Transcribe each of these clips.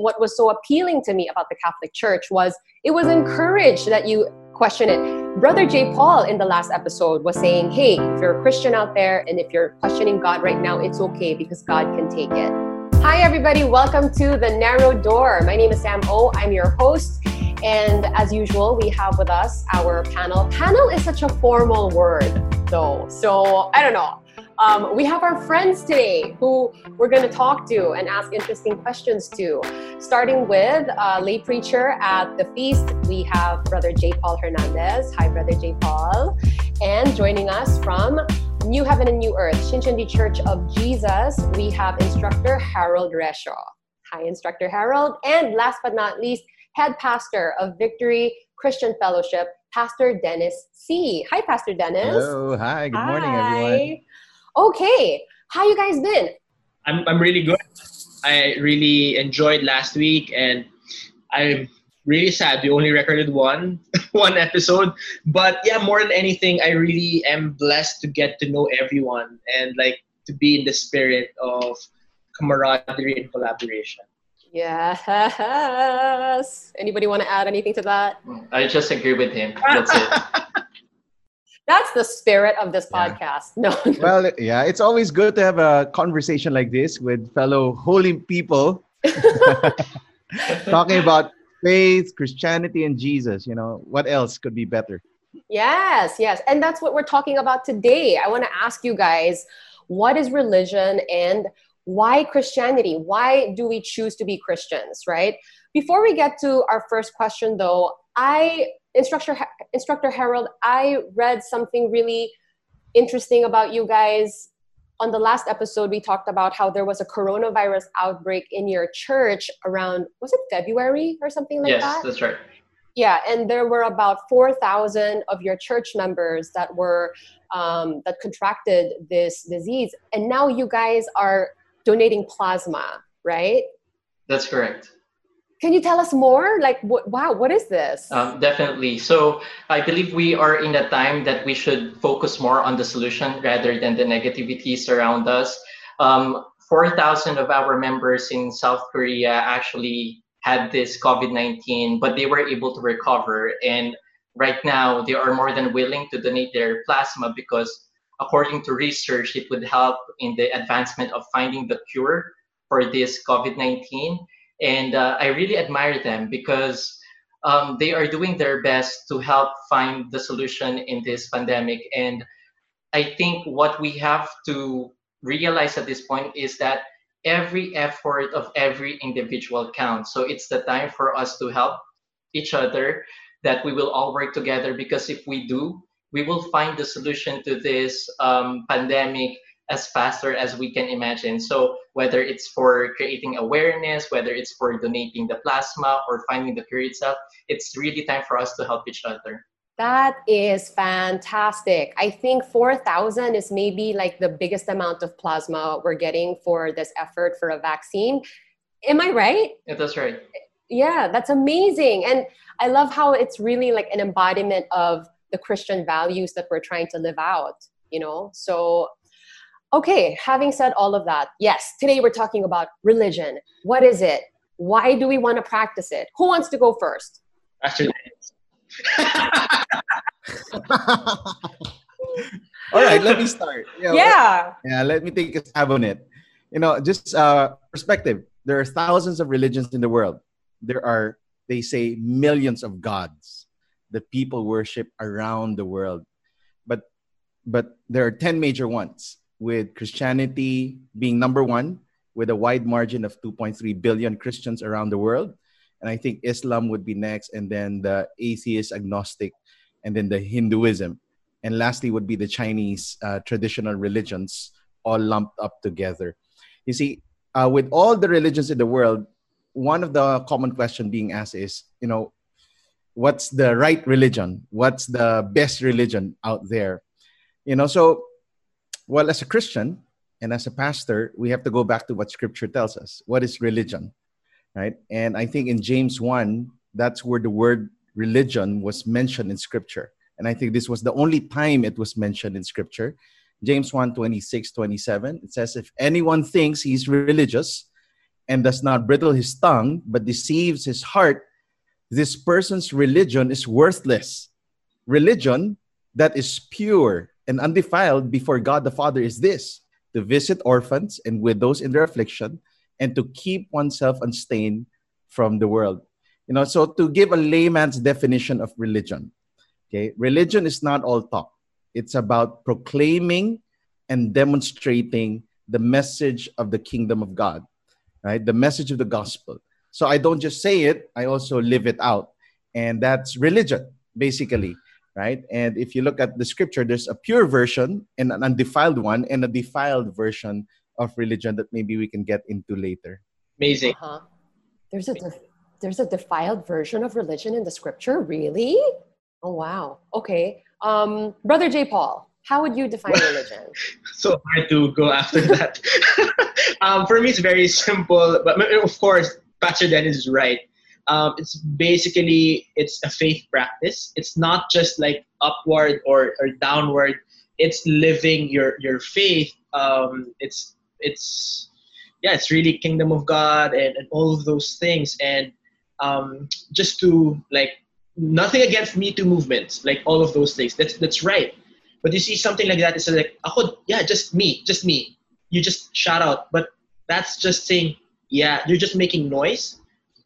what was so appealing to me about the Catholic Church was it was encouraged that you question it. Brother J. Paul in the last episode was saying, hey, if you're a Christian out there and if you're questioning God right now, it's okay because God can take it. Hi, everybody. Welcome to The Narrow Door. My name is Sam O. I'm your host. And as usual, we have with us our panel. Panel is such a formal word, though. So I don't know. Um, we have our friends today who we're going to talk to and ask interesting questions to. Starting with uh, lay preacher at the feast, we have Brother J. Paul Hernandez. Hi, Brother J. Paul. And joining us from New Heaven and New Earth, Shincheonji Church of Jesus, we have instructor Harold Resho. Hi, instructor Harold. And last but not least, head pastor of Victory Christian Fellowship, Pastor Dennis C. Hi, Pastor Dennis. Hello. Hi. Good morning, everyone. Okay. How you guys been? I'm, I'm really good. I really enjoyed last week and I'm really sad we only recorded one one episode but yeah more than anything i really am blessed to get to know everyone and like to be in the spirit of camaraderie and collaboration Yes. Anybody want to add anything to that? I just agree with him. That's it. That's the spirit of this Yeah. podcast. No. Well, yeah, it's always good to have a conversation like this with fellow holy people talking about faith, Christianity, and Jesus. You know, what else could be better? Yes, yes. And that's what we're talking about today. I want to ask you guys what is religion and why Christianity? Why do we choose to be Christians, right? Before we get to our first question though, I instructor instructor Harold, I read something really interesting about you guys. On the last episode we talked about how there was a coronavirus outbreak in your church around was it February or something like yes, that? Yes, that's right. Yeah, and there were about four thousand of your church members that were um, that contracted this disease, and now you guys are donating plasma, right? That's correct. Can you tell us more? Like, what, wow, what is this? Um, definitely. So I believe we are in a time that we should focus more on the solution rather than the negativities around us. Um, 4,000 of our members in South Korea actually had this COVID 19, but they were able to recover. And right now, they are more than willing to donate their plasma because, according to research, it would help in the advancement of finding the cure for this COVID 19. And uh, I really admire them because um, they are doing their best to help find the solution in this pandemic. And I think what we have to realize at this point is that every effort of every individual counts. So it's the time for us to help each other, that we will all work together because if we do, we will find the solution to this um, pandemic as faster as we can imagine. So whether it's for creating awareness, whether it's for donating the plasma or finding the cure itself, it's really time for us to help each other. That is fantastic. I think 4,000 is maybe like the biggest amount of plasma we're getting for this effort for a vaccine. Am I right? Yeah, that's right. Yeah, that's amazing. And I love how it's really like an embodiment of the Christian values that we're trying to live out, you know? So, okay, having said all of that, yes, today we're talking about religion. What is it? Why do we want to practice it? Who wants to go first? Pastor All right, let me start. Yeah, Yeah. yeah, let me take a stab on it. You know, just uh, perspective. There are thousands of religions in the world. There are, they say, millions of gods that people worship around the world. But, but there are ten major ones, with Christianity being number one, with a wide margin of 2.3 billion Christians around the world. And I think Islam would be next, and then the atheist, agnostic, and then the Hinduism and lastly would be the Chinese uh, traditional religions all lumped up together. You see, uh, with all the religions in the world, one of the common question being asked is, you know, what's the right religion? What's the best religion out there? You know, so well, as a Christian and as a pastor, we have to go back to what Scripture tells us. What is religion, right? And I think in James one, that's where the word religion was mentioned in Scripture and I think this was the only time it was mentioned in scripture. James 1 26, 27. It says, If anyone thinks he's religious and does not bridle his tongue, but deceives his heart, this person's religion is worthless. Religion that is pure and undefiled before God the Father is this to visit orphans and widows in their affliction and to keep oneself unstained from the world. You know, so to give a layman's definition of religion, okay, religion is not all talk. It's about proclaiming and demonstrating the message of the kingdom of God, right? The message of the gospel. So I don't just say it, I also live it out. And that's religion, basically, right? And if you look at the scripture, there's a pure version and an undefiled one, and a defiled version of religion that maybe we can get into later. Amazing. Uh-huh. There's a def- there's a defiled version of religion in the scripture, really? Oh wow. Okay. Um, Brother J. Paul, how would you define religion? so hard to go after that. um, for me, it's very simple, but of course, Pastor Dennis is right. Um, it's basically it's a faith practice. It's not just like upward or, or downward. It's living your your faith. Um, it's it's yeah, it's really kingdom of God and, and all of those things. And um, just to like nothing against Me Too movements, like all of those things. That's that's right. But you see something like that, it's like, oh yeah, just me, just me. You just shout out, but that's just saying, yeah, you're just making noise.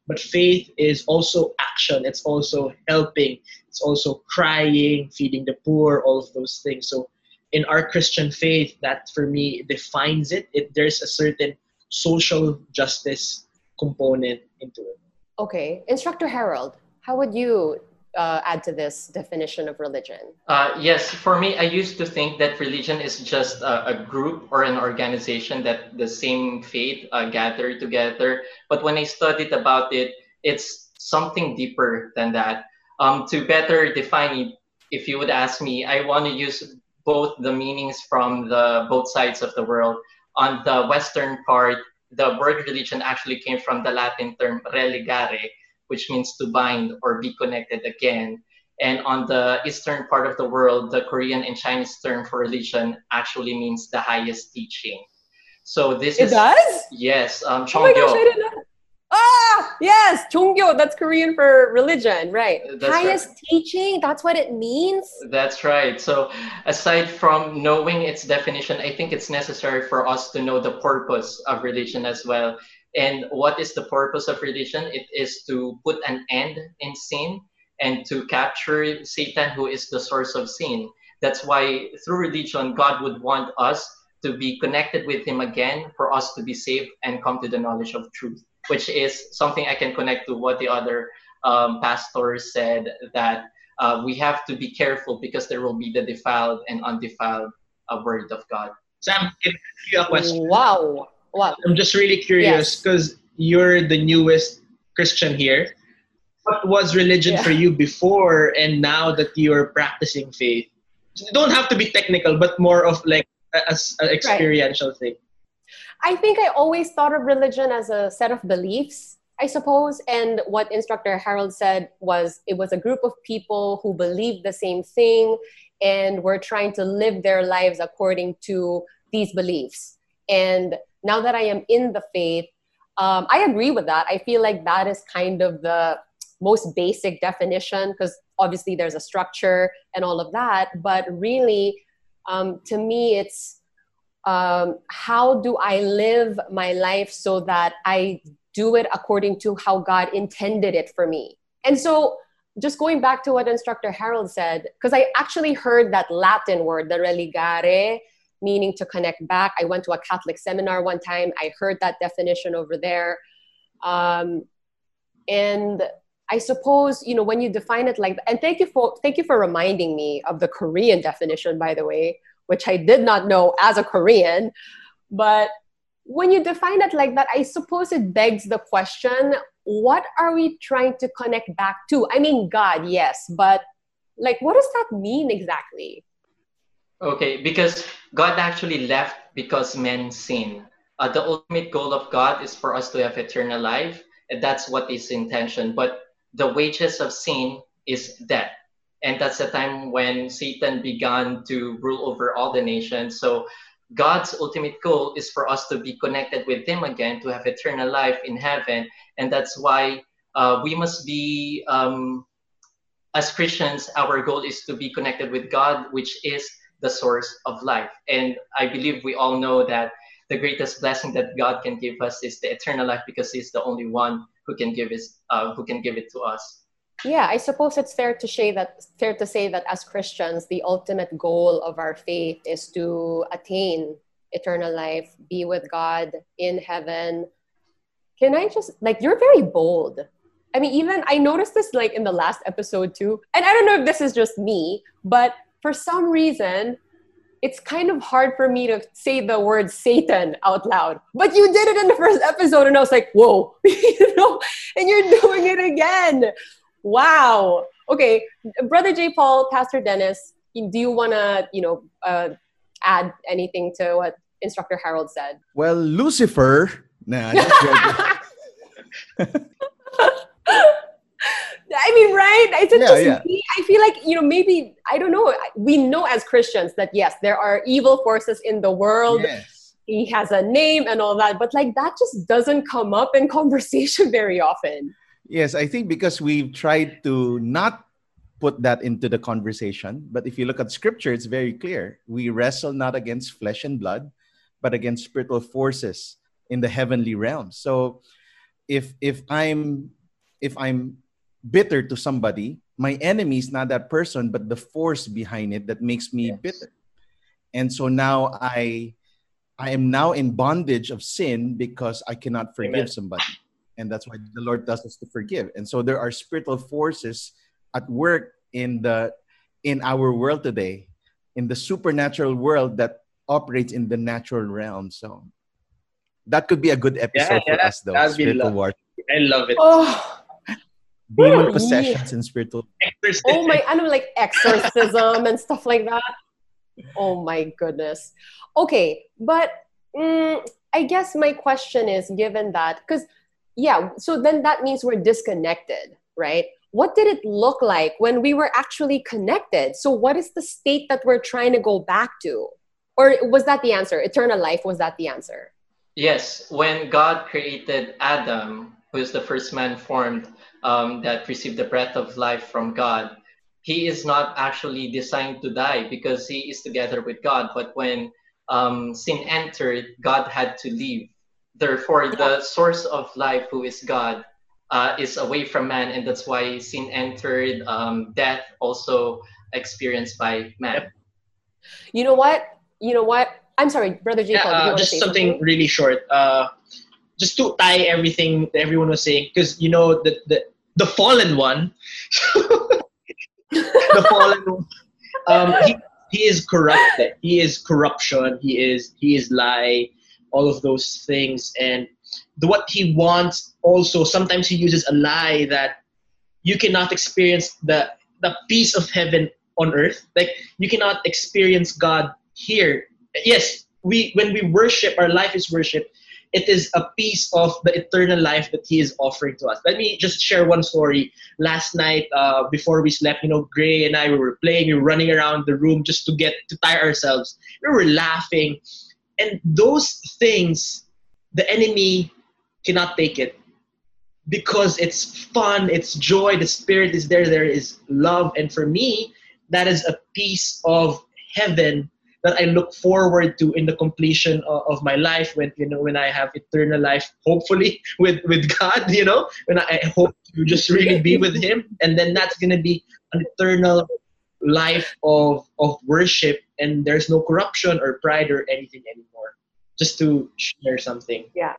But faith is also action. It's also helping. It's also crying, feeding the poor, all of those things. So in our Christian faith, that for me defines it. it there's a certain social justice component into it. Okay, Instructor Harold, how would you uh, add to this definition of religion? Uh, yes, for me, I used to think that religion is just a, a group or an organization that the same faith uh, gather together. But when I studied about it, it's something deeper than that. Um, to better define it, if you would ask me, I want to use both the meanings from the both sides of the world. On the Western part, the word religion actually came from the Latin term religare, which means to bind or be connected again. And on the eastern part of the world, the Korean and Chinese term for religion actually means the highest teaching. So this it is does? yes, um, Oh my gosh, I didn't know. Ah, yes, Chongyo. That's Korean for religion, right? That's Highest teaching. That's what it means. That's right. So, aside from knowing its definition, I think it's necessary for us to know the purpose of religion as well. And what is the purpose of religion? It is to put an end in sin and to capture Satan, who is the source of sin. That's why through religion, God would want us to be connected with Him again for us to be saved and come to the knowledge of truth, which is something I can connect to what the other um, pastors said that uh, we have to be careful because there will be the defiled and undefiled uh, word of God. Sam, can I ask you a question? Wow. Wow. I'm just really curious Yes. because you're the newest Christian here. What was religion Yeah. for you before and now that you're practicing faith? You don't have to be technical, but more of like as an experiential thing. I think I always thought of religion as a set of beliefs, I suppose. And what instructor Harold said was it was a group of people who believed the same thing and were trying to live their lives according to these beliefs. And now that I am in the faith, um, I agree with that. I feel like that is kind of the most basic definition because obviously there's a structure and all of that. But really, um, to me, it's um, how do I live my life so that I do it according to how God intended it for me? And so, just going back to what instructor Harold said, because I actually heard that Latin word, the religare, meaning to connect back. I went to a Catholic seminar one time. I heard that definition over there. Um, and I suppose, you know, when you define it like and thank you for thank you for reminding me of the Korean definition, by the way, which I did not know as a Korean. But when you define it like that, I suppose it begs the question what are we trying to connect back to? I mean, God, yes, but like, what does that mean exactly? Okay, because God actually left because men sin. Uh, the ultimate goal of God is for us to have eternal life, and that's what is intention. But the wages of sin is death. And that's the time when Satan began to rule over all the nations. So God's ultimate goal is for us to be connected with Him again, to have eternal life in heaven. And that's why uh, we must be, um, as Christians, our goal is to be connected with God, which is the source of life. And I believe we all know that the greatest blessing that God can give us is the eternal life because He's the only one who can give is uh, who can give it to us. Yeah, I suppose it's fair to say that fair to say that as Christians, the ultimate goal of our faith is to attain eternal life, be with God in heaven. Can I just like you're very bold. I mean, even I noticed this like in the last episode too. And I don't know if this is just me, but for some reason, it's kind of hard for me to say the word Satan out loud. But you did it in the first episode, and I was like, whoa, you know, and you're doing it again. Wow. Okay, Brother J. Paul, Pastor Dennis, do you want to, you know, uh, add anything to what Instructor Harold said? Well, Lucifer. Nah, I mean, right? Is it yeah, just yeah. me? I feel like, you know, maybe, I don't know. We know as Christians that, yes, there are evil forces in the world. Yes. He has a name and all that. But, like, that just doesn't come up in conversation very often. Yes, I think because we've tried to not put that into the conversation. But if you look at scripture, it's very clear. We wrestle not against flesh and blood, but against spiritual forces in the heavenly realm. So if if I'm if I'm bitter to somebody, my enemy is not that person, but the force behind it that makes me yes. bitter. And so now I I am now in bondage of sin because I cannot forgive Amen. somebody. And that's why the Lord does us to forgive. And so there are spiritual forces at work in the in our world today, in the supernatural world that operates in the natural realm. So that could be a good episode yeah, yeah, for us though. Spiritual war. I love it. Oh demon possessions and spiritual. Oh my, I know like exorcism and stuff like that. Oh my goodness. Okay, but mm, I guess my question is given that, because yeah, so then that means we're disconnected, right? What did it look like when we were actually connected? So, what is the state that we're trying to go back to? Or was that the answer? Eternal life, was that the answer? Yes, when God created Adam, who is the first man formed, um, that received the breath of life from God, he is not actually designed to die because he is together with God. But when um, sin entered, God had to leave. Therefore, the source of life, who is God, uh, is away from man, and that's why sin entered. Um, death also experienced by man. You know what? You know what? I'm sorry, brother Jacob. Yeah, uh, just something, something, really short. Uh, just to tie everything that everyone was saying, because you know that the the fallen one, the fallen one, um, he, he is corrupted. He is corruption. He is he is lie. All of those things, and the, what he wants also. Sometimes he uses a lie that you cannot experience the the peace of heaven on earth. Like you cannot experience God here. Yes, we when we worship, our life is worship it is a piece of the eternal life that he is offering to us. Let me just share one story. Last night, uh, before we slept, you know, Gray and I we were playing, we were running around the room just to get to tire ourselves. We were laughing, and those things, the enemy cannot take it because it's fun, it's joy, the spirit is there, there is love, and for me, that is a piece of heaven that I look forward to in the completion of, of, my life when you know when I have eternal life, hopefully with with God, you know, when I, I hope to just really be with Him, and then that's gonna be an eternal life of of worship, and there's no corruption or pride or anything anymore. Just to share something. Yeah.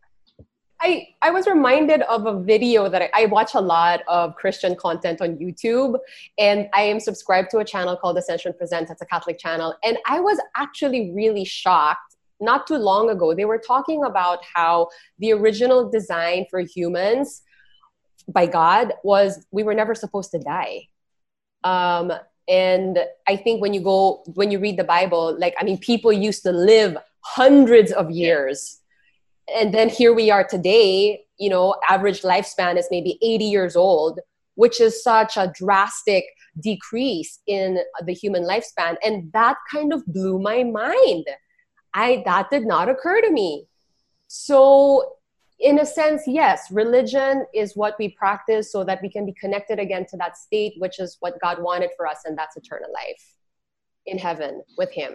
I, I was reminded of a video that I, I, watch a lot of Christian content on YouTube, and I am subscribed to a channel called Ascension Presents. It's a Catholic channel. And I was actually really shocked not too long ago. They were talking about how the original design for humans by God was we were never supposed to die. Um, and I think when you go, when you read the Bible, like, I mean, people used to live hundreds of years and then here we are today you know average lifespan is maybe 80 years old which is such a drastic decrease in the human lifespan and that kind of blew my mind I that did not occur to me. So in a sense, yes, religion is what we practice so that we can be connected again to that state, which is what God wanted for us, and that's eternal life in heaven with Him.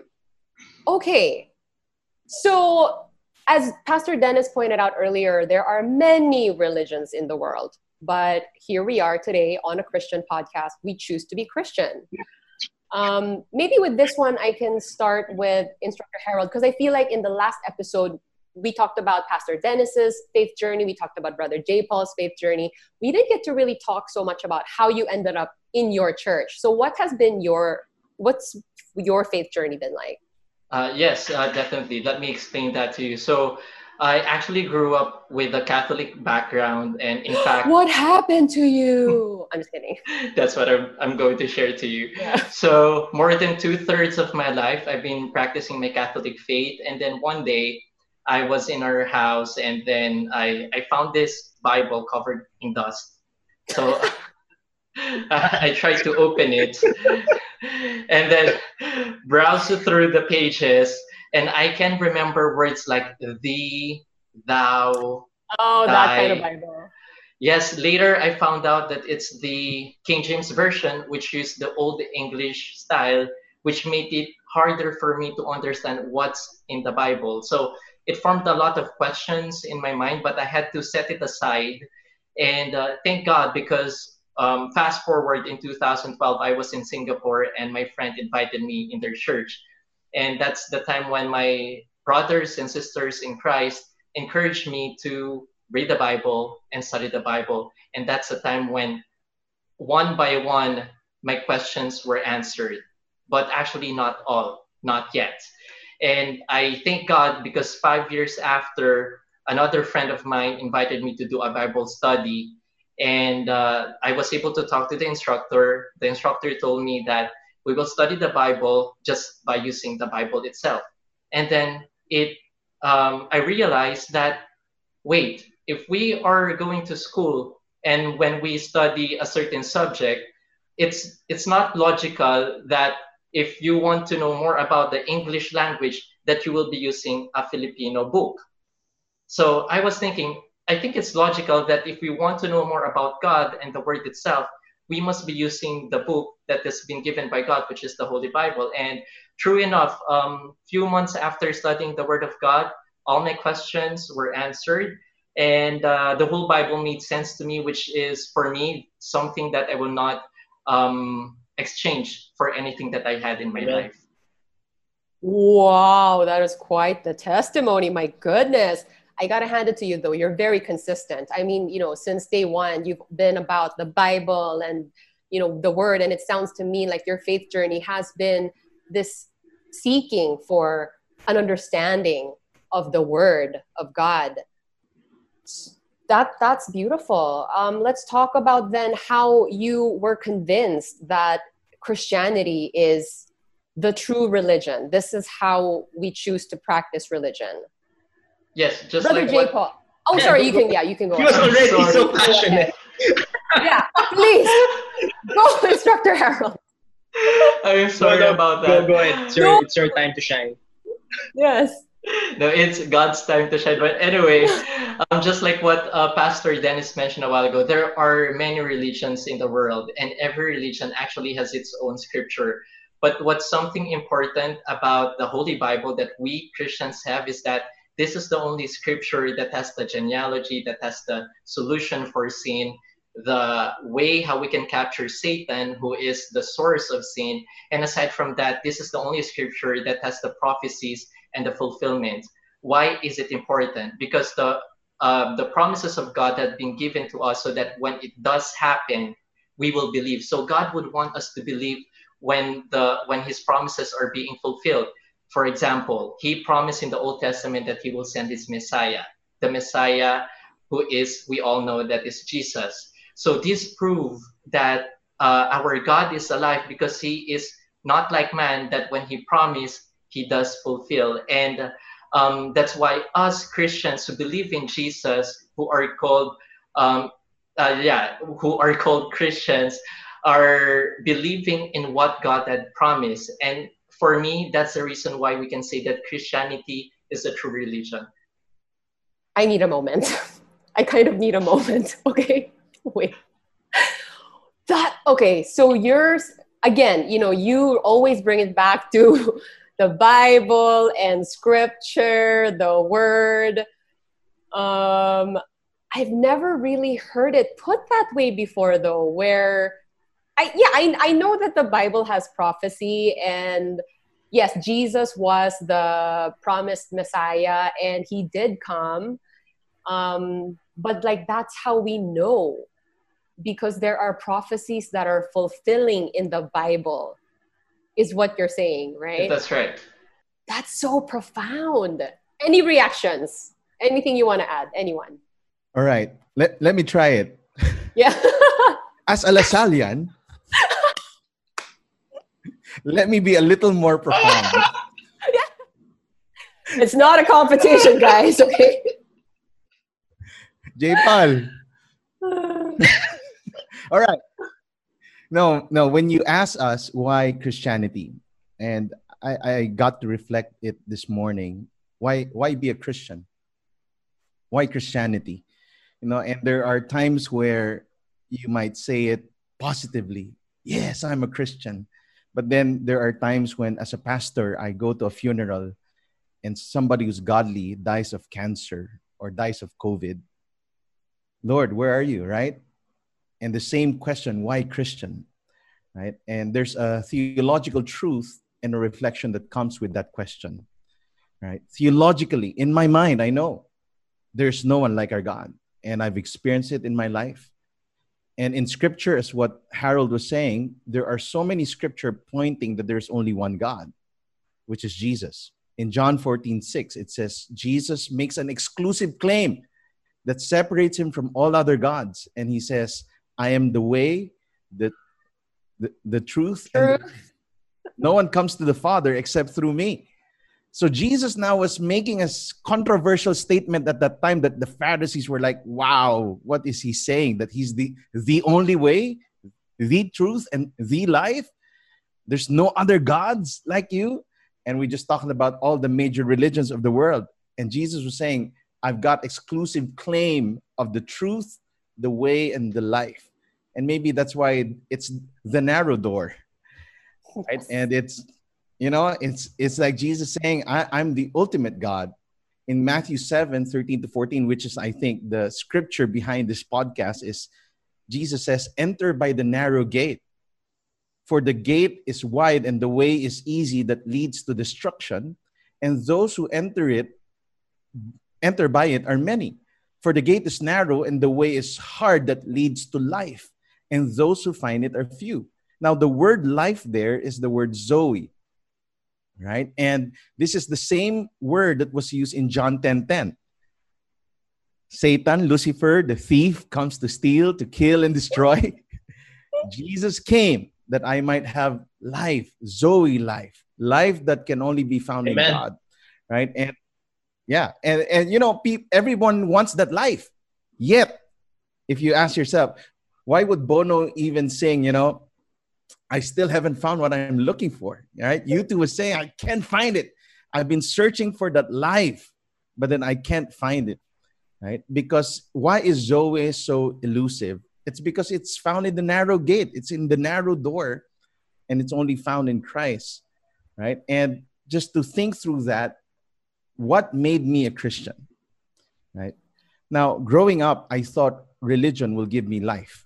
Okay, so as Pastor Dennis pointed out earlier, there are many religions in the world, but here we are today on a Christian podcast. We choose to be Christian. Um, maybe with this one, I can start with Instructor Harold because I feel like in the last episode, we talked about Pastor Dennis's faith journey. We talked about Brother J. Paul's faith journey. We didn't get to really talk so much about how you ended up in your church. So, what has been your what's your faith journey been like? Uh, yes, uh, definitely. Let me explain that to you. So, I actually grew up with a Catholic background, and in fact, what happened to you? I'm just kidding. That's what I'm, I'm going to share to you. Yeah. So, more than two thirds of my life, I've been practicing my Catholic faith, and then one day, I was in our house, and then I I found this Bible covered in dust. So. I tried to open it and then browse through the pages and I can remember words like thee, thou. Oh, thy. that kind of Bible. Yes, later I found out that it's the King James Version, which used the Old English style, which made it harder for me to understand what's in the Bible. So it formed a lot of questions in my mind, but I had to set it aside. And uh, thank God, because um, fast forward in 2012, I was in Singapore and my friend invited me in their church. And that's the time when my brothers and sisters in Christ encouraged me to read the Bible and study the Bible. And that's the time when one by one, my questions were answered, but actually not all, not yet. And I thank God because five years after, another friend of mine invited me to do a Bible study. And uh, I was able to talk to the instructor. The instructor told me that we will study the Bible just by using the Bible itself. And then it, um, I realized that, wait, if we are going to school and when we study a certain subject, it's it's not logical that if you want to know more about the English language, that you will be using a Filipino book. So I was thinking, I think it's logical that if we want to know more about God and the Word itself, we must be using the book that has been given by God, which is the Holy Bible. And true enough, um, few months after studying the Word of God, all my questions were answered, and uh, the whole Bible made sense to me, which is for me something that I will not um, exchange for anything that I had in my yeah. life. Wow, that is quite the testimony. My goodness. I gotta hand it to you though. You're very consistent. I mean, you know, since day one, you've been about the Bible and you know the Word, and it sounds to me like your faith journey has been this seeking for an understanding of the Word of God. That that's beautiful. Um, let's talk about then how you were convinced that Christianity is the true religion. This is how we choose to practice religion. Yes, just Brother like J. what, Paul. Oh, yeah, sorry. You can. Yeah, you can go. He was already sorry. so passionate. yeah, please go, Instructor Harold. I'm sorry no, no, about that. go ahead. It's your, it's your time to shine. Yes. No, it's God's time to shine. But anyway, um, just like what uh, Pastor Dennis mentioned a while ago, there are many religions in the world, and every religion actually has its own scripture. But what's something important about the Holy Bible that we Christians have is that this is the only scripture that has the genealogy, that has the solution for sin, the way how we can capture Satan, who is the source of sin. And aside from that, this is the only scripture that has the prophecies and the fulfillment. Why is it important? Because the uh, the promises of God have been given to us so that when it does happen, we will believe. So God would want us to believe when the when His promises are being fulfilled. For example, he promised in the Old Testament that he will send his Messiah, the Messiah who is, we all know that is Jesus. So this proves that uh, our God is alive because he is not like man that when he promised, he does fulfill. And um, that's why us Christians who believe in Jesus, who are called, um, uh, yeah, who are called Christians, are believing in what God had promised. And for me, that's the reason why we can say that Christianity is a true religion. I need a moment. I kind of need a moment. Okay, wait. That okay. So yours again. You know, you always bring it back to the Bible and Scripture, the Word. Um, I've never really heard it put that way before, though. Where I yeah, I I know that the Bible has prophecy and yes, Jesus was the promised Messiah and he did come. Um, but like that's how we know because there are prophecies that are fulfilling in the Bible, is what you're saying, right? That's right. That's so profound. Any reactions? Anything you want to add? Anyone? All right. Let, let me try it. Yeah. As a Lasallian, let me be a little more profound. yeah. it's not a competition, guys, okay? J Paul. All right. No, no, when you ask us why Christianity, and I, I got to reflect it this morning, why why be a Christian? Why Christianity? You know, and there are times where you might say it positively. Yes, I'm a Christian. But then there are times when, as a pastor, I go to a funeral and somebody who's godly dies of cancer or dies of COVID. Lord, where are you? Right? And the same question, why Christian? Right? And there's a theological truth and a reflection that comes with that question. Right? Theologically, in my mind, I know there's no one like our God. And I've experienced it in my life. And in scripture, as what Harold was saying, there are so many scripture pointing that there's only one God, which is Jesus. In John 14, 6, it says, Jesus makes an exclusive claim that separates him from all other gods. And he says, I am the way, the, the, the truth, and the, no one comes to the Father except through me. So Jesus now was making a controversial statement at that time that the Pharisees were like, "Wow, what is he saying? That he's the the only way, the truth, and the life? There's no other gods like you." And we just talking about all the major religions of the world, and Jesus was saying, "I've got exclusive claim of the truth, the way, and the life." And maybe that's why it's the narrow door, right? And it's you know, it's it's like Jesus saying, I, I'm the ultimate God. In Matthew 7, 13 to 14, which is I think the scripture behind this podcast, is Jesus says, Enter by the narrow gate. For the gate is wide and the way is easy that leads to destruction, and those who enter it enter by it are many. For the gate is narrow and the way is hard that leads to life, and those who find it are few. Now, the word life there is the word Zoe, right? And this is the same word that was used in John 10:10. 10, 10. Satan, Lucifer, the thief comes to steal, to kill and destroy. Jesus came that I might have life, Zoe life, life that can only be found Amen. in God, right? And yeah, and and you know, pe- everyone wants that life. Yet, if you ask yourself, why would Bono even sing, you know, I still haven't found what I'm looking for. Right? U2 was saying I can't find it. I've been searching for that life, but then I can't find it. Right? Because why is Zoe so elusive? It's because it's found in the narrow gate. It's in the narrow door, and it's only found in Christ. Right? And just to think through that, what made me a Christian? Right? Now, growing up, I thought religion will give me life.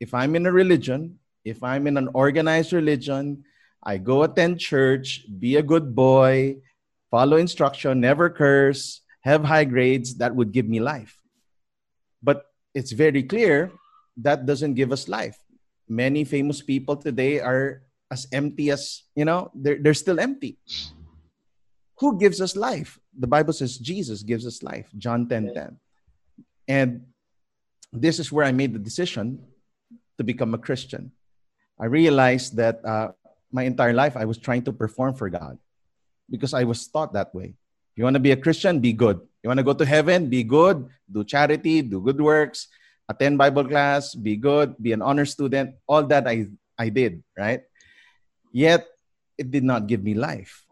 If I'm in a religion, if I'm in an organized religion, I go attend church, be a good boy, follow instruction, never curse, have high grades, that would give me life. But it's very clear that doesn't give us life. Many famous people today are as empty as, you know, they're, they're still empty. Who gives us life? The Bible says Jesus gives us life, John 10 10. And this is where I made the decision to become a Christian. I realized that uh, my entire life I was trying to perform for God because I was taught that way. If You want to be a Christian, be good. You want to go to heaven, be good, do charity, do good works, attend Bible class, be good, be an honor student. All that I, I did, right? Yet it did not give me life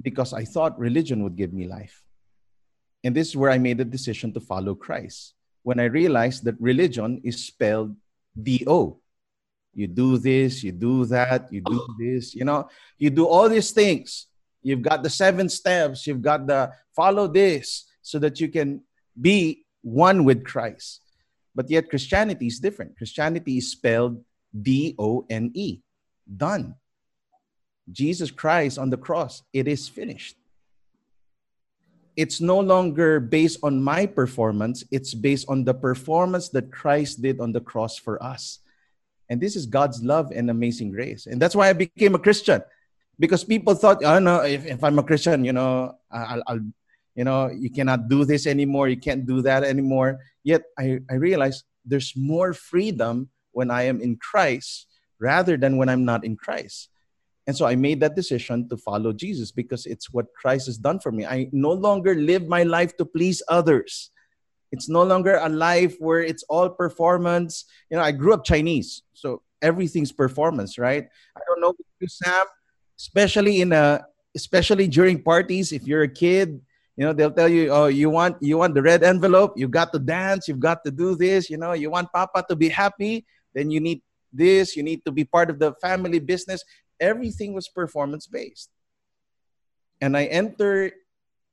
because I thought religion would give me life. And this is where I made the decision to follow Christ. When I realized that religion is spelled D O. You do this, you do that, you do oh. this, you know, you do all these things. You've got the seven steps, you've got the follow this so that you can be one with Christ. But yet, Christianity is different. Christianity is spelled D O N E, done. Jesus Christ on the cross, it is finished. It's no longer based on my performance, it's based on the performance that Christ did on the cross for us. And this is God's love and amazing grace. And that's why I became a Christian. Because people thought, I oh no, if, if I'm a Christian, you know, I'll, I'll, you know, you cannot do this anymore, you can't do that anymore. Yet I, I realized there's more freedom when I am in Christ rather than when I'm not in Christ. And so I made that decision to follow Jesus because it's what Christ has done for me. I no longer live my life to please others. It's no longer a life where it's all performance. You know, I grew up Chinese, so everything's performance, right? I don't know you, Sam, especially in a especially during parties. If you're a kid, you know they'll tell you, oh, you want you want the red envelope. You got to dance. You've got to do this. You know, you want Papa to be happy. Then you need this. You need to be part of the family business everything was performance based. And I enter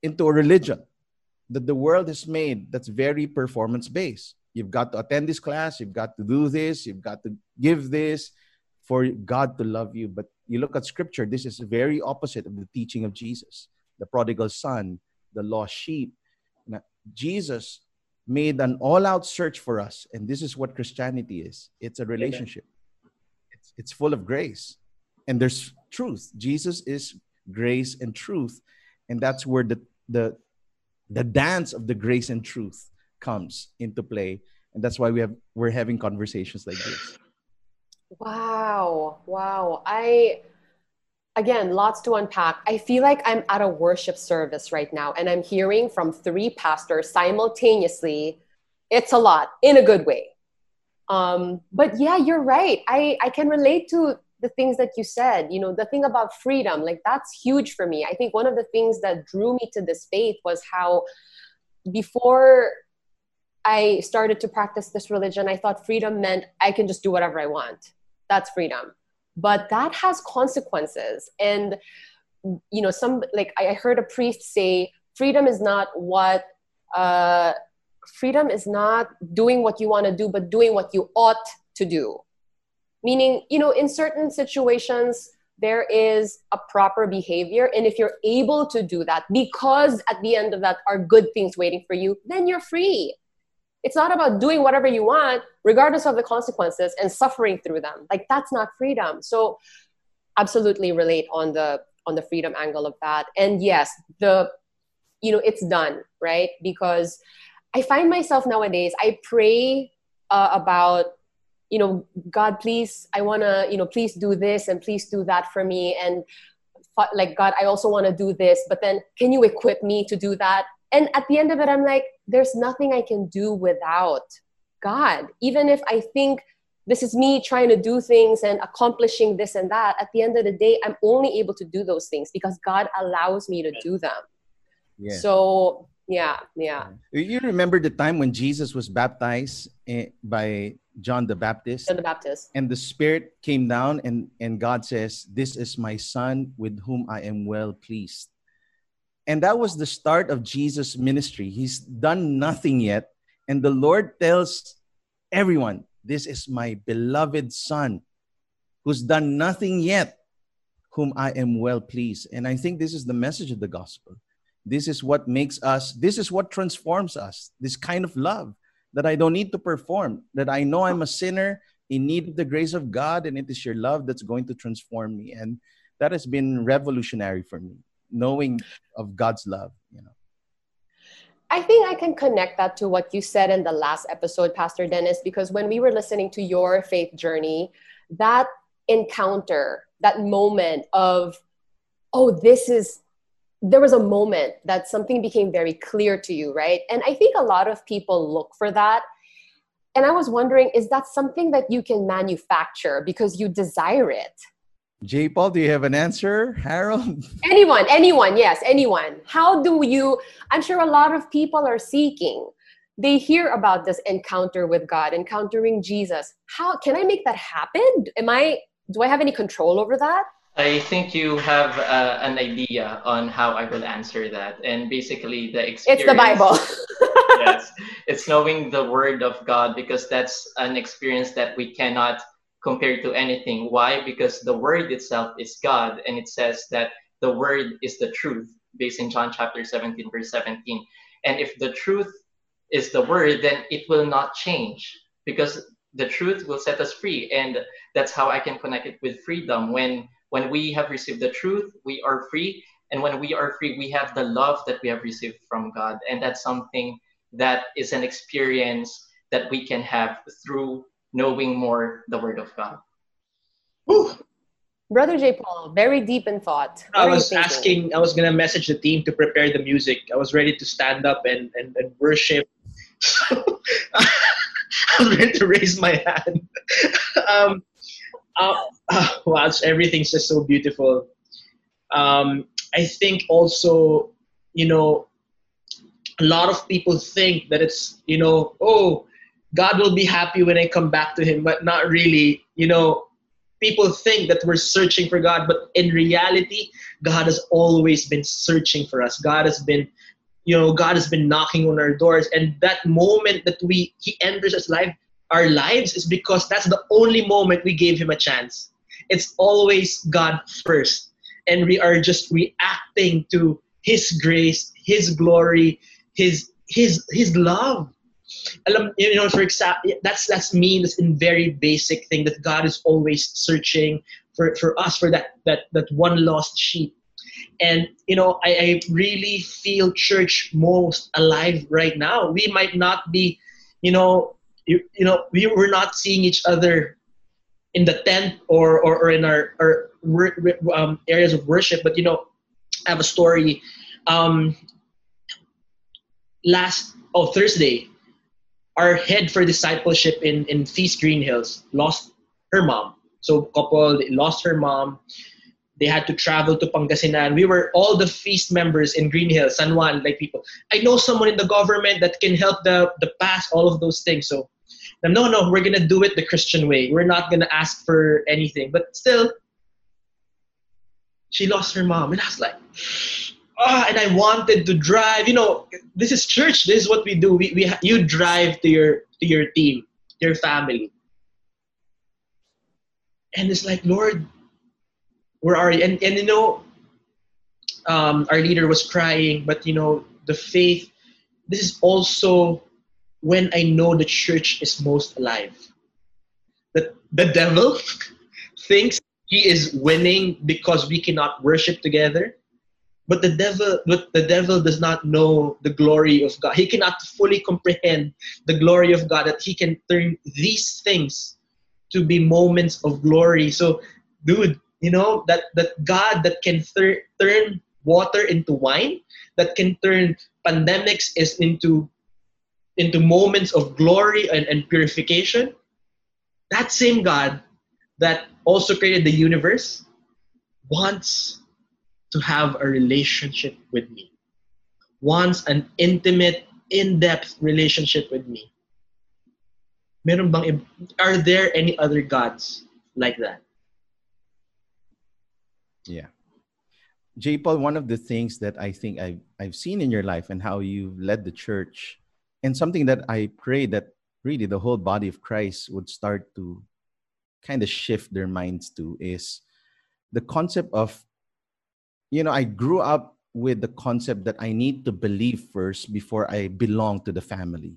into a religion that the world has made that's very performance based. You've got to attend this class, you've got to do this, you've got to give this for God to love you. But you look at scripture, this is very opposite of the teaching of Jesus, the prodigal son, the lost sheep. Now, Jesus made an all out search for us. And this is what Christianity is it's a relationship, it's, it's full of grace and there's truth. Jesus is grace and truth, and that's where the the the dance of the grace and truth comes into play, and that's why we have we're having conversations like this. Wow, wow! I again, lots to unpack. I feel like I'm at a worship service right now, and I'm hearing from three pastors simultaneously. It's a lot in a good way. Um, but yeah, you're right. I, I can relate to the things that you said you know the thing about freedom like that's huge for me. I think one of the things that drew me to this faith was how before i started to practice this religion i thought freedom meant i can just do whatever i want. That's freedom. But that has consequences. And you know some like i heard a priest say freedom is not what uh freedom is not doing what you want to do but doing what you ought to do meaning you know in certain situations there is a proper behavior. And if you're able to do that because at the end of that are good things waiting for you then you're free. It's not about doing whatever you want regardless of the consequences and suffering through them. Like that's not freedom. So absolutely relate on the on the freedom angle of that. And yes the you know it's done right? Because i find myself nowadays i pray uh, about you know god please i want to you know please do this and please do that for me. And like god i also want to do this but then can you equip me to do that? And at the end of it i'm like there's nothing i can do without god. Even if i think this is me trying to do things and accomplishing this and that at the end of the day i'm only able to do those things because god allows me to do them. Yeah. so yeah. Yeah. You remember the time when jesus was baptized eh, by John the Baptist. John the Baptist. And the Spirit came down, and, and God says, This is my Son with whom I am well pleased. And that was the start of Jesus' ministry. He's done nothing yet. And the Lord tells everyone, This is my beloved Son who's done nothing yet, whom I am well pleased. And I think this is the message of the gospel. This is what makes us, this is what transforms us, this kind of love that I don't need to perform, that I know I'm a sinner in need of the grace of God, and it is your love that's going to transform me. And that has been revolutionary for me, knowing of God's love, you know. I think I can connect that to what you said in the last episode, Pastor Dennis, because when we were listening to your faith journey, that encounter, that moment of, oh, this is there was a moment that something became very clear to you, right? And I think a lot of people look for that. And I was wondering, is that something that you can manufacture because you desire it? J. Paul, do you have an answer? Harold? Anyone, anyone, yes, anyone. How do you? I'm sure a lot of people are seeking. They hear about this encounter with God, encountering Jesus. How can I make that happen? Am I? Do I have any control over that? I think you have uh, an idea on how I will answer that, and basically the experience. It's the Bible. yes, it's knowing the Word of God because that's an experience that we cannot compare to anything. Why? Because the Word itself is God, and it says that the Word is the truth, based in John chapter 17, verse 17. And if the truth is the Word, then it will not change because the truth will set us free, and that's how I can connect it with freedom when when we have received the truth, we are free. And when we are free, we have the love that we have received from God. And that's something that is an experience that we can have through knowing more the Word of God. Whew. Brother J. Paul, very deep in thought. What I was asking, I was going to message the team to prepare the music. I was ready to stand up and, and, and worship. I was ready to raise my hand. um, uh, wow, everything's just so beautiful. Um, I think also, you know, a lot of people think that it's, you know, oh, God will be happy when I come back to Him, but not really. You know, people think that we're searching for God, but in reality, God has always been searching for us. God has been, you know, God has been knocking on our doors. And that moment that we He enters us life, our lives is because that's the only moment we gave Him a chance. It's always God first. And we are just reacting to His grace, His glory, His His His love you know for example that's that's me that's in very basic thing that god is always searching for for us for that that that one lost sheep and you know I, I really feel church most alive right now we might not be you know you, you know we, we're not seeing each other in the tent or or, or in our, wor- um, areas of worship but you know i have a story um last oh thursday our head for discipleship in in Feast Green Hills lost her mom. So couple lost her mom. They had to travel to Pangasinan. We were all the feast members in Green Hills, San Juan, like people. I know someone in the government that can help the the pass all of those things. So no, no, we're gonna do it the Christian way. We're not gonna ask for anything. But still, she lost her mom, and I was like, ah, and I wanted to drive. You know, this is church. This is what we do. We, we you drive to your to your team, your family, and it's like, Lord, where are you? And and you know, um, our leader was crying, but you know, the faith. This is also when I know the church is most alive. That the devil thinks he is winning because we cannot worship together. But the devil but the devil does not know the glory of god. He cannot fully comprehend the glory of god that he can turn these things to be moments of glory. So dude you know that that god that can thir- turn water into wine that can turn pandemics is into into moments of glory and, and purification that same god that also created the universe wants to have a relationship with me, wants an intimate, in-depth relationship with me. Meron bang, are there any other gods like that? Yeah. J. Paul, one of the things that I think I've, I've seen in your life and how you've led the church, and something that I pray that really the whole body of Christ would start to kind of shift their minds to is the concept of, you know, I grew up with the concept that I need to believe first before I belong to the family.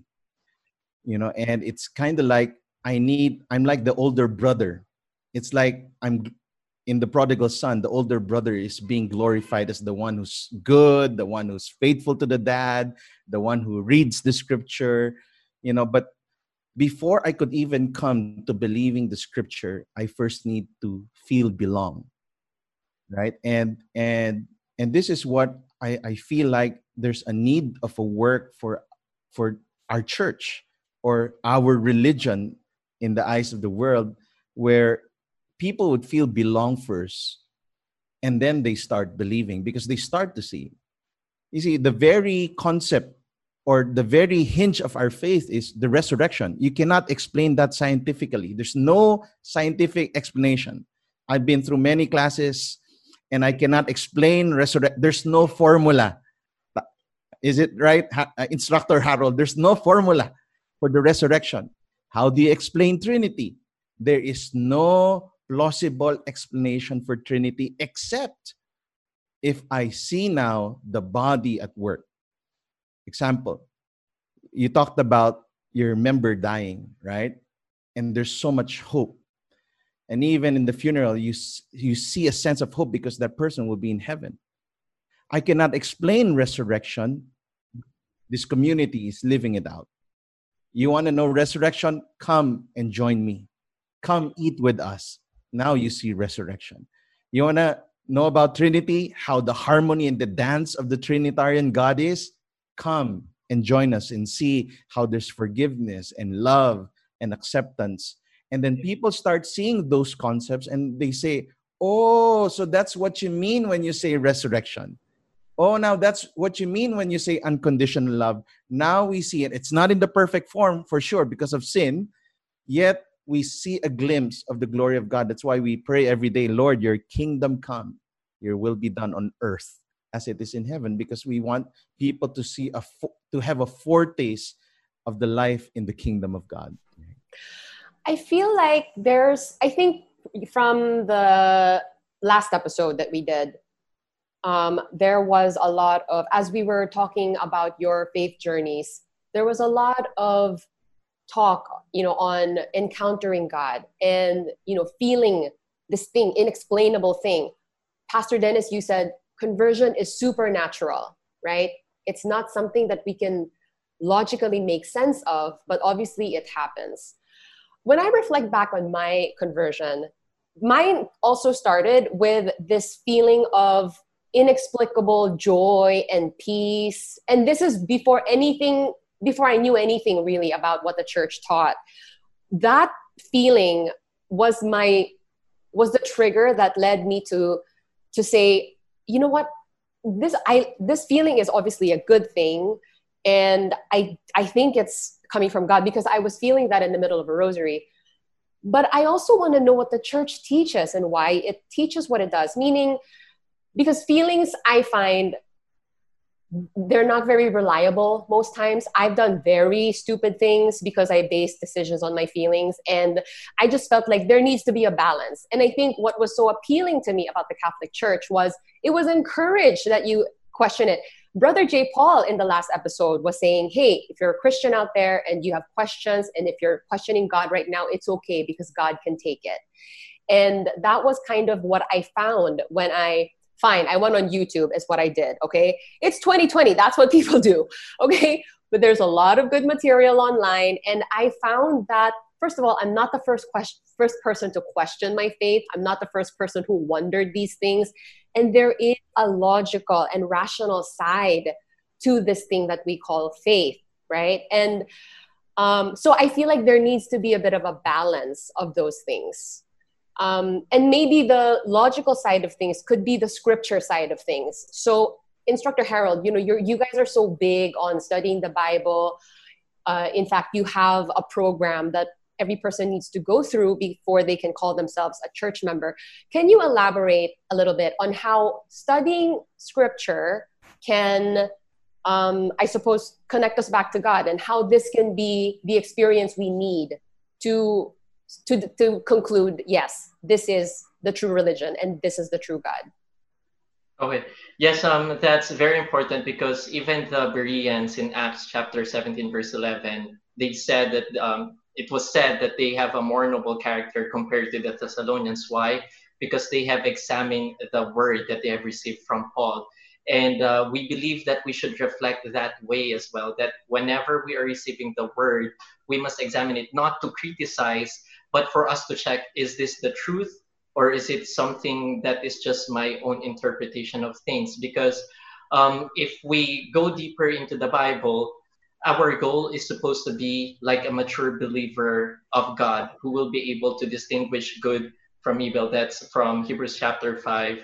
You know, and it's kind of like I need, I'm like the older brother. It's like I'm in the prodigal son, the older brother is being glorified as the one who's good, the one who's faithful to the dad, the one who reads the scripture, you know. But before I could even come to believing the scripture, I first need to feel belong, right? And and and this is what I, I feel like there's a need of a work for for our church or our religion in the eyes of the world where people would feel belong first and then they start believing because they start to see. You see, the very concept or the very hinge of our faith is the resurrection. You cannot explain that scientifically. There's no scientific explanation. I've been through many classes and I cannot explain resurrection. There's no formula. Is it right, ha- uh, Instructor Harold? There's no formula for the resurrection. How do you explain Trinity? There is no plausible explanation for Trinity except if I see now the body at work. Example, you talked about your member dying, right? And there's so much hope. And even in the funeral, you, you see a sense of hope because that person will be in heaven. I cannot explain resurrection. This community is living it out. You want to know resurrection? Come and join me. Come eat with us. Now you see resurrection. You want to know about Trinity, how the harmony and the dance of the Trinitarian God is? Come and join us and see how there's forgiveness and love and acceptance. And then people start seeing those concepts and they say, Oh, so that's what you mean when you say resurrection. Oh, now that's what you mean when you say unconditional love. Now we see it. It's not in the perfect form for sure because of sin, yet we see a glimpse of the glory of God. That's why we pray every day, Lord, your kingdom come, your will be done on earth as it is in heaven, because we want people to see a to have a foretaste of the life in the kingdom of God. I feel like there's, I think from the last episode that we did, um, there was a lot of, as we were talking about your faith journeys, there was a lot of talk you know on encountering god and you know feeling this thing inexplainable thing. Pastor dennis you said conversion is supernatural right? It's not something that we can logically make sense of but obviously it happens. When i reflect back on my conversion mine also started with this feeling of inexplicable joy and peace. And this is before anything before I knew anything really about what the church taught. That feeling was my was the trigger that led me to to say, you know what, this I this feeling is obviously a good thing, and I I think it's coming from God because I was feeling that in the middle of a rosary. But I also want to know what the church teaches and why it teaches what it does. Meaning, because feelings I find they're not very reliable most times. I've done very stupid things because I base decisions on my feelings. And I just felt like there needs to be a balance. And I think what was so appealing to me about the Catholic Church was it was encouraged that you question it. Brother J. Paul in the last episode was saying, hey, if you're a Christian out there and you have questions, and if you're questioning God right now, it's okay because God can take it. And that was kind of what I found when I fine i went on youtube is what i did okay? It's 2020 that's what people do okay? But there's a lot of good material online and i found that first of all i'm not the first question first person to question my faith. I'm not the first person who wondered these things. And there is a logical and rational side to this thing that we call faith right? And um, so i feel like there needs to be a bit of a balance of those things um, and maybe the logical side of things could be the scripture side of things. So, Instructor Harold, you know, you you guys are so big on studying the Bible. Uh, in fact, you have a program that every person needs to go through before they can call themselves a church member. Can you elaborate a little bit on how studying scripture can, um, I suppose, connect us back to God and how this can be the experience we need to to, to conclude yes this is the true religion and this is the true god. Okay. Yes um that's very important because even the bereans in acts chapter 17 verse 11 they said that um, it was said that they have a more noble character compared to the thessalonians. Why? Because they have examined the word that they have received from paul. And uh, we believe that we should reflect that way as well that whenever we are receiving the word we must examine it not to criticize but for us to check is this the truth or is it something that is just my own interpretation of things because um, if we go deeper into the bible our goal is supposed to be like a mature believer of god who will be able to distinguish good from evil. That's from Hebrews chapter 5.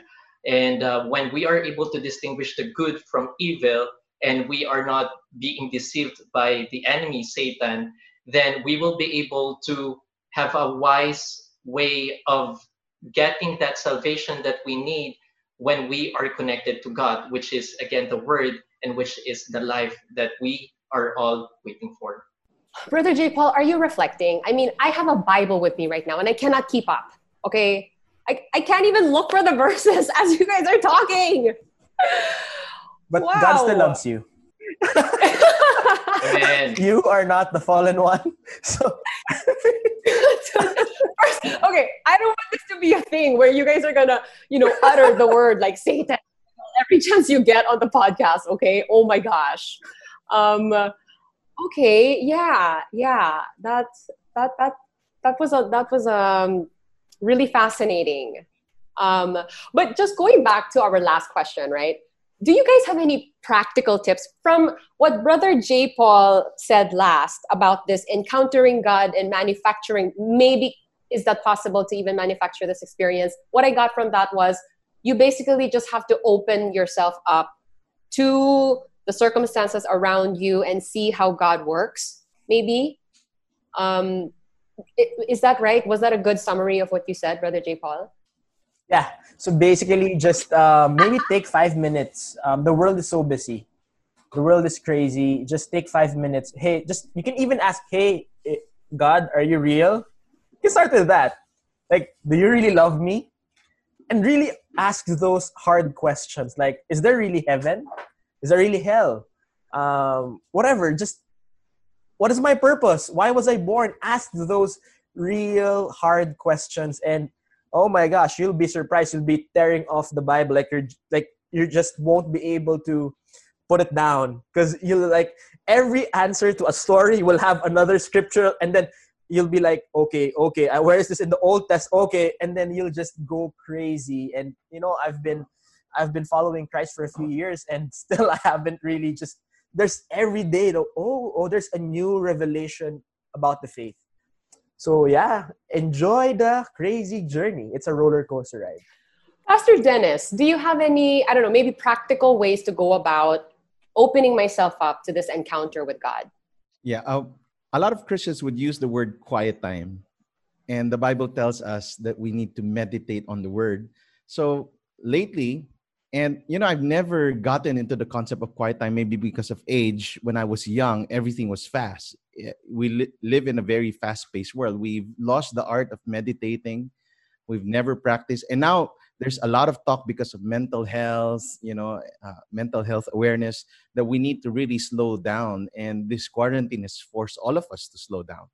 And uh, when we are able to distinguish the good from evil, and we are not being deceived by the enemy, Satan, then we will be able to have a wise way of getting that salvation that we need when we are connected to God, which is again the word and which is the life that we are all waiting for. Brother J. Paul, are you reflecting? I mean, I have a Bible with me right now and I cannot keep up. Okay. I, I can't even look for the verses as you guys are talking. But wow. God still loves you. You are not the fallen one. So okay, I don't want this to be a thing where you guys are gonna, you know, utter the word like Satan every chance you get on the podcast. Okay. Oh my gosh. Um. Okay. Yeah. Yeah. That's that that that was a that was um really fascinating. Um. But just going back to our last question, right? Do you guys have any practical tips from what Brother J. Paul said last about this encountering God and manufacturing maybe is that possible to even manufacture this experience? What I got from that was you basically just have to open yourself up to the circumstances around you and see how God works, maybe. Um, is that right? Was that a good summary of what you said, Brother J. Paul? Yeah. So basically, just uh, maybe take five minutes. Um, the world is so busy. The world is crazy. Just take five minutes. Hey, just you can even ask, "Hey, eh, God, are you real?" you can start with that. Like, do you really love me? And really ask those hard questions. Like, is there really heaven? Is there really hell? Um, whatever. Just what is my purpose? Why was I born? Ask those real hard questions and oh my gosh, you'll be surprised. You'll be tearing off the Bible like you're like you just won't be able to put it down because you'll like every answer to a story will have another scripture and then you'll be like, okay, okay, uh, where is this in the Old Testament? Okay, and then you'll just go crazy. And you know, I've been, I've been following Christ for a few years, and still I haven't really just. There's every day though. Oh, oh, there's a new revelation about the faith. So yeah, enjoy the crazy journey. It's a roller coaster ride. Pastor Dennis, do you have any, I don't know, maybe practical ways to go about opening myself up to this encounter with God? Yeah, uh, a lot of Christians would use the word quiet time. And the Bible tells us that we need to meditate on the word. So lately, and you know, I've never gotten into the concept of quiet time, maybe because of age. When I was young, everything was fast. Eh, we li- live in a very fast paced world. We've lost the art of meditating. We've never practiced. And now there's a lot of talk because of mental health you know uh, mental health awareness that we need to really slow down and this quarantine has forced all of us to slow down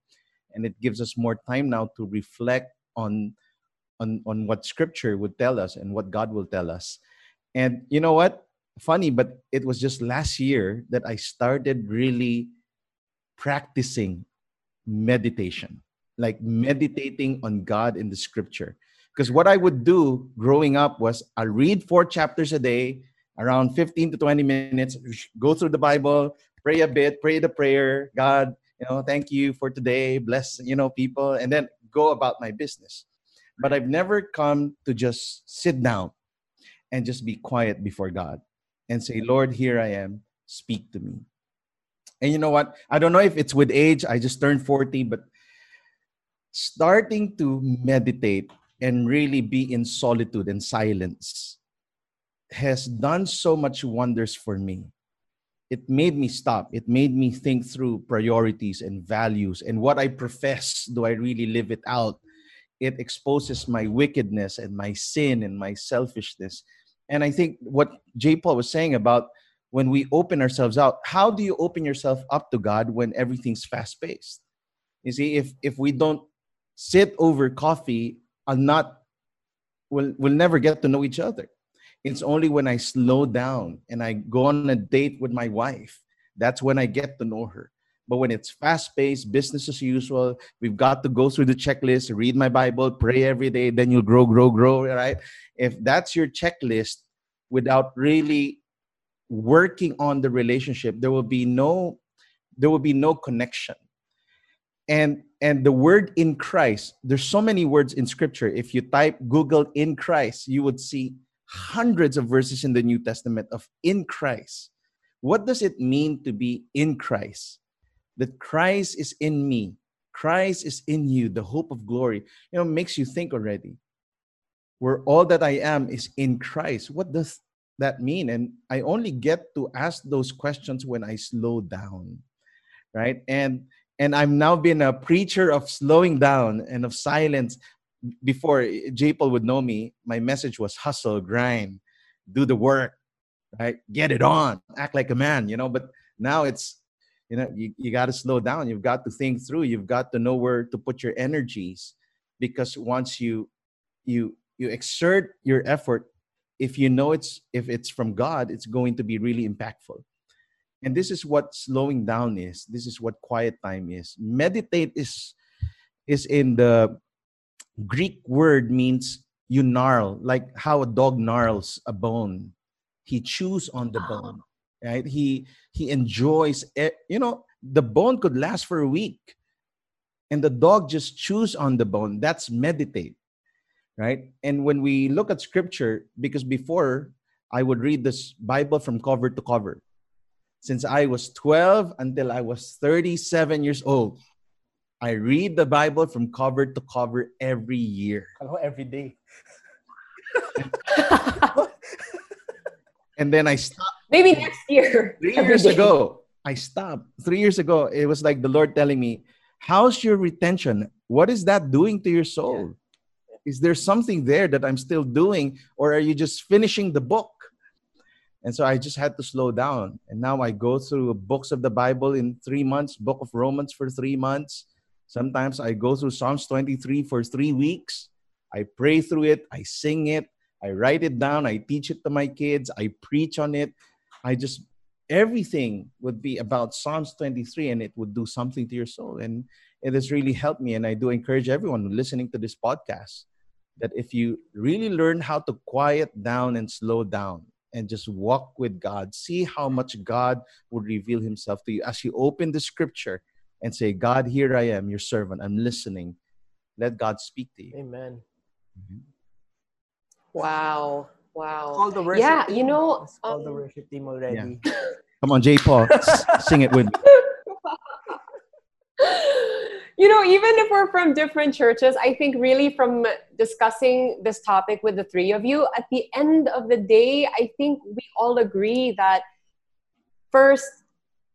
and it gives us more time now to reflect on on on what scripture would tell us and what god will tell us and you know what funny but it was just last year that i started really practicing meditation like meditating on god in the scripture because what I would do growing up was I read four chapters a day, around 15 to 20 minutes, go through the Bible, pray a bit, pray the prayer, God, you know, thank you for today, bless, you know, people, and then go about my business. But I've never come to just sit down and just be quiet before God and say, Lord, here I am, speak to me. And you know what? I don't know if it's with age, I just turned 40, but starting to meditate and really be in solitude and silence has done so much wonders for me. It made me stop. It made me think through priorities and values and what I profess. Do I really live it out? It exposes my wickedness and my sin and my selfishness. And I think what J. Paul was saying about when we open ourselves out, how do you open yourself up to God when everything's fast paced? You see, if if we don't sit over coffee I'll not will we'll never get to know each other. It's only when I slow down and I go on a date with my wife, that's when I get to know her. But when it's fast paced, business as usual, we've got to go through the checklist, read my Bible, pray every day, then you'll grow, grow, grow, right? If that's your checklist without really working on the relationship, there will be no there will be no connection. And and the word in Christ, there's so many words in scripture. If you type Google in Christ, you would see hundreds of verses in the New Testament of in Christ. What does it mean to be in Christ? That Christ is in me, Christ is in you, the hope of glory. You know, makes you think already. Where all that I am is in Christ. What does that mean? And I only get to ask those questions when I slow down, right? And and I'm now been a preacher of slowing down and of silence. Before J. Paul would know me, my message was hustle, grind, do the work, right? Get it on, act like a man, you know. But now it's, you know, you, you got to slow down. You've got to think through. You've got to know where to put your energies, because once you you you exert your effort, if you know it's if it's from God, it's going to be really impactful. And this is what slowing down is. This is what quiet time is. Meditate is is in the Greek word means you gnarl, like how a dog gnarls a bone. He chews on the bone, right? He he enjoys it. You know, the bone could last for a week, and the dog just chews on the bone. That's meditate, right? And when we look at scripture, because before I would read this Bible from cover to cover, since I was 12 until I was 37 years old. I read the Bible from cover to cover every year. Hello, every day. and then I stopped. Maybe next year. Three years day. ago, I stopped. Three years ago, it was like the Lord telling me, How's your retention? What is that doing to your soul? Is there something there that I'm still doing, or are you just finishing the book? And so I just had to slow down. And now I go through books of the Bible in three months, book of Romans for three months. Sometimes I go through Psalms 23 for three weeks. I pray through it, I sing it, I write it down, I teach it to my kids, I preach on it. I just, everything would be about Psalms 23 and it would do something to your soul. And it has really helped me. And I do encourage everyone listening to this podcast that if you really learn how to quiet down and slow down, and just walk with God. See how much God would reveal himself to you as you open the scripture and say, God, here I am, your servant. I'm listening. Let God speak to you. Amen. Mm-hmm. Wow. Wow. Call the worship yeah, team. you know, call um, the worship team already. Yeah. Come on, J. Paul, sing it with me. you know, even if we're from different churches, I think really from discussing this topic with the three of you, at the end of the day, I think we all agree that first,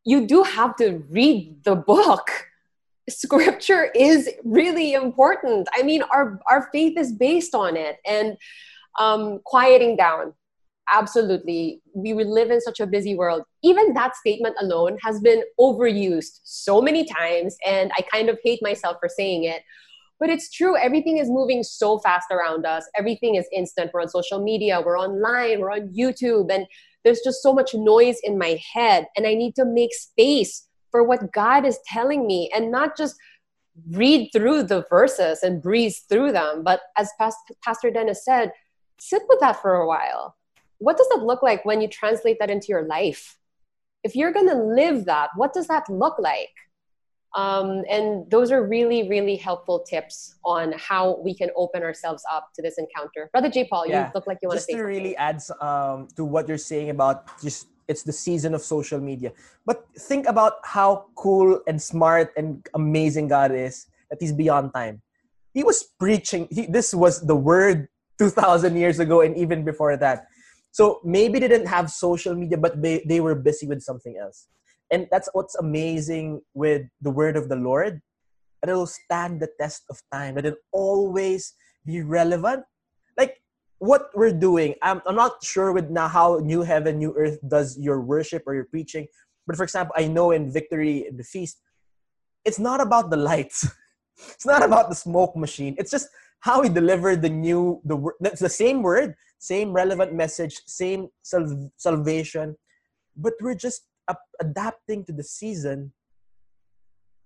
you do have to read the book. Scripture is really important. I mean, our, our faith is based on it. And um, quieting down, absolutely. We live in such a busy world. Even that statement alone has been overused so many times and i kind of hate myself for saying it but it's true. Everything is moving so fast around us. Everything is instant. We're on social media we're online we're on youtube and there's just so much noise in my head and i need to make space for what god is telling me and not just read through the verses and breeze through them but as pastor dennis said sit with that for a while what does that look like when you translate that into your life? If you're going to live that, what does that look like? Um, and those are really, really helpful tips on how we can open ourselves up to this encounter. Brother J. Paul, yeah. you look like you want just to say to really add um, to what you're saying about just it's the season of social media. But think about how cool and smart and amazing God is that He's beyond time. He was preaching. He, this was the word 2,000 years ago, and even before that. So maybe they didn't have social media, but they, they were busy with something else. And that's what's amazing with the word of the Lord. That it'll stand the test of time, that it'll always be relevant. Like what we're doing, I'm, I'm not sure with now how New Heaven, New Earth does your worship or your preaching. But for example, I know in Victory in the Feast, it's not about the lights. it's not about the smoke machine. It's just how we deliver the new the that's the same word same relevant message, same sal- salvation, but we're just adapting to the season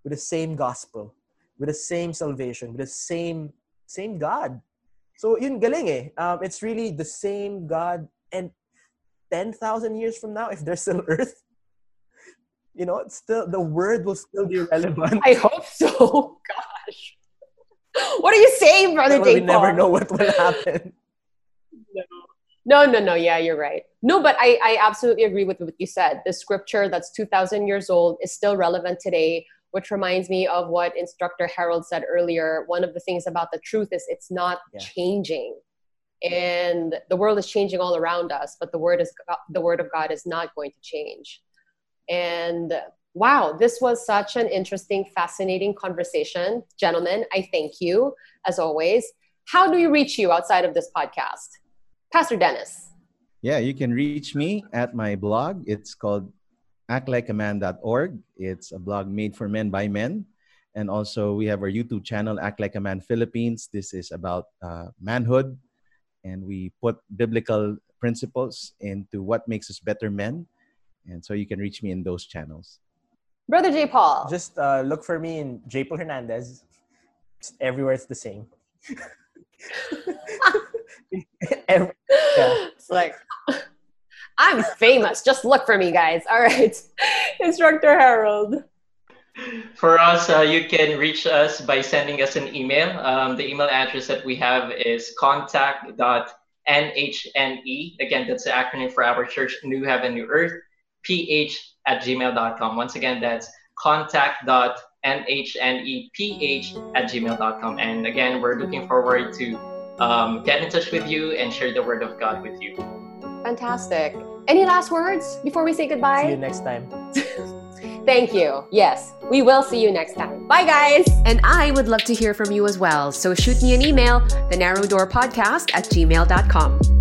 with the same gospel, with the same salvation, with the same same God. So yun galing eh. Um, it's really the same God and 10,000 years from now if there's still earth you know it's still the word will still be relevant i hope so Gosh, what are you saying, brother Well, we never know what will happen. No, no, no. Yeah, you're right. No, but I, I absolutely agree with what you said. The scripture that's 2,000 years old is still relevant today, which reminds me of what instructor Harold said earlier. One of the things about the truth is it's not Yeah. changing. And the world is changing all around us, but the word is the word of God is not going to change. And wow, this was such an interesting, fascinating conversation. Gentlemen, I thank you as always. How do we reach you outside of this podcast? Pastor Dennis. Yeah, you can reach me at my blog. It's called actlikeaman.org. It's a blog made for men by men. And also, we have our YouTube channel, Act Like a Man Philippines. This is about uh, manhood, and we put biblical principles into what makes us better men. And so, you can reach me in those channels. Brother J. Paul. Just uh, look for me in J. Paul Hernandez. Just everywhere it's the same. Every- yeah. It's like, I'm famous. Just look for me, guys. All right. Instructor Harold. For us, uh, you can reach us by sending us an email. Um, the email address that we have is contact.nhne. Again, that's the acronym for our church, New Heaven, New Earth, ph at gmail.com. Once again, that's contact.nhneph at gmail.com. And again, we're looking forward to um, get in touch with you and share the word of God with you. Fantastic. Any last words before we say goodbye? See you next time. Thank you. Yes, we will see you next time. Bye, guys. And I would love to hear from you as well. So shoot me an email, the narrow door podcast at gmail.com.